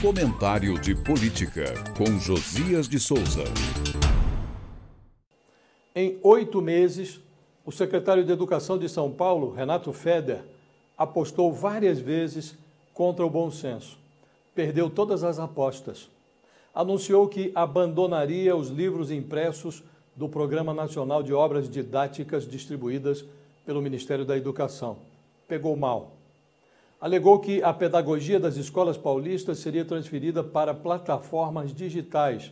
Comentário de Política, com Josias de Souza. Em oito meses, o secretário de Educação de São Paulo, Renato Feder, apostou várias vezes contra o bom senso. Perdeu todas as apostas. Anunciou que abandonaria os livros impressos do Programa Nacional de Obras Didáticas distribuídas pelo Ministério da Educação. Pegou mal alegou que a pedagogia das escolas paulistas seria transferida para plataformas digitais.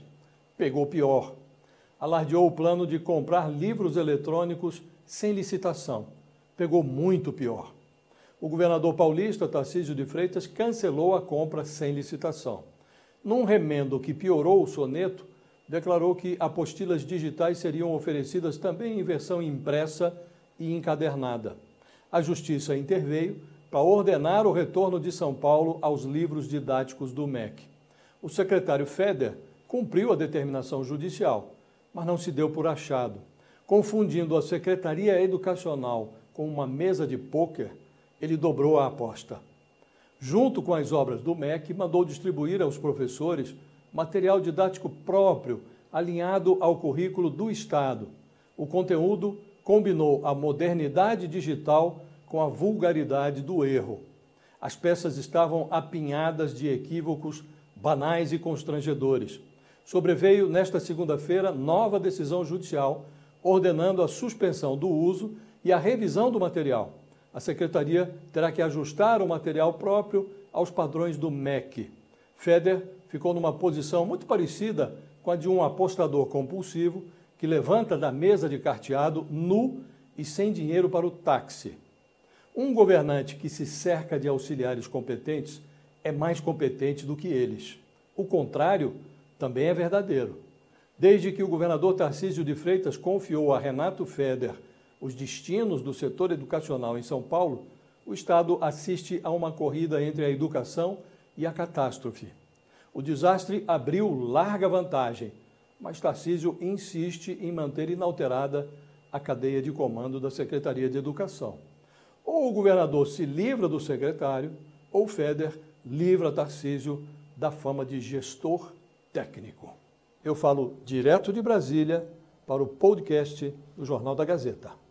Pegou pior. Alardeou o plano de comprar livros eletrônicos sem licitação. Pegou muito pior. O governador paulista, Tarcísio de Freitas, cancelou a compra sem licitação. Num remendo que piorou o soneto, declarou que apostilas digitais seriam oferecidas também em versão impressa e encadernada. A justiça interveio para ordenar o retorno de São Paulo aos livros didáticos do MEC. O secretário Feder cumpriu a determinação judicial, mas não se deu por achado. Confundindo a Secretaria Educacional com uma mesa de pôquer, ele dobrou a aposta. Junto com as obras do MEC, mandou distribuir aos professores material didático próprio, alinhado ao currículo do Estado. O conteúdo combinou a modernidade digital com a vulgaridade do erro. As peças estavam apinhadas de equívocos banais e constrangedores. Sobreveio nesta segunda-feira nova decisão judicial ordenando a suspensão do uso e a revisão do material. A secretaria terá que ajustar o material próprio aos padrões do MEC. Feder ficou numa posição muito parecida com a de um apostador compulsivo que levanta da mesa de carteado nu e sem dinheiro para o táxi. Um governante que se cerca de auxiliares competentes é mais competente do que eles. O contrário também é verdadeiro. Desde que o governador Tarcísio de Freitas confiou a Renato Feder os destinos do setor educacional em São Paulo, o Estado assiste a uma corrida entre a educação e a catástrofe. O desastre abriu larga vantagem, mas Tarcísio insiste em manter inalterada a cadeia de comando da Secretaria de Educação. Ou o governador se livra do secretário, ou o Feder livra Tarcísio da fama de gestor técnico. Eu falo direto de Brasília para o podcast do Jornal da Gazeta.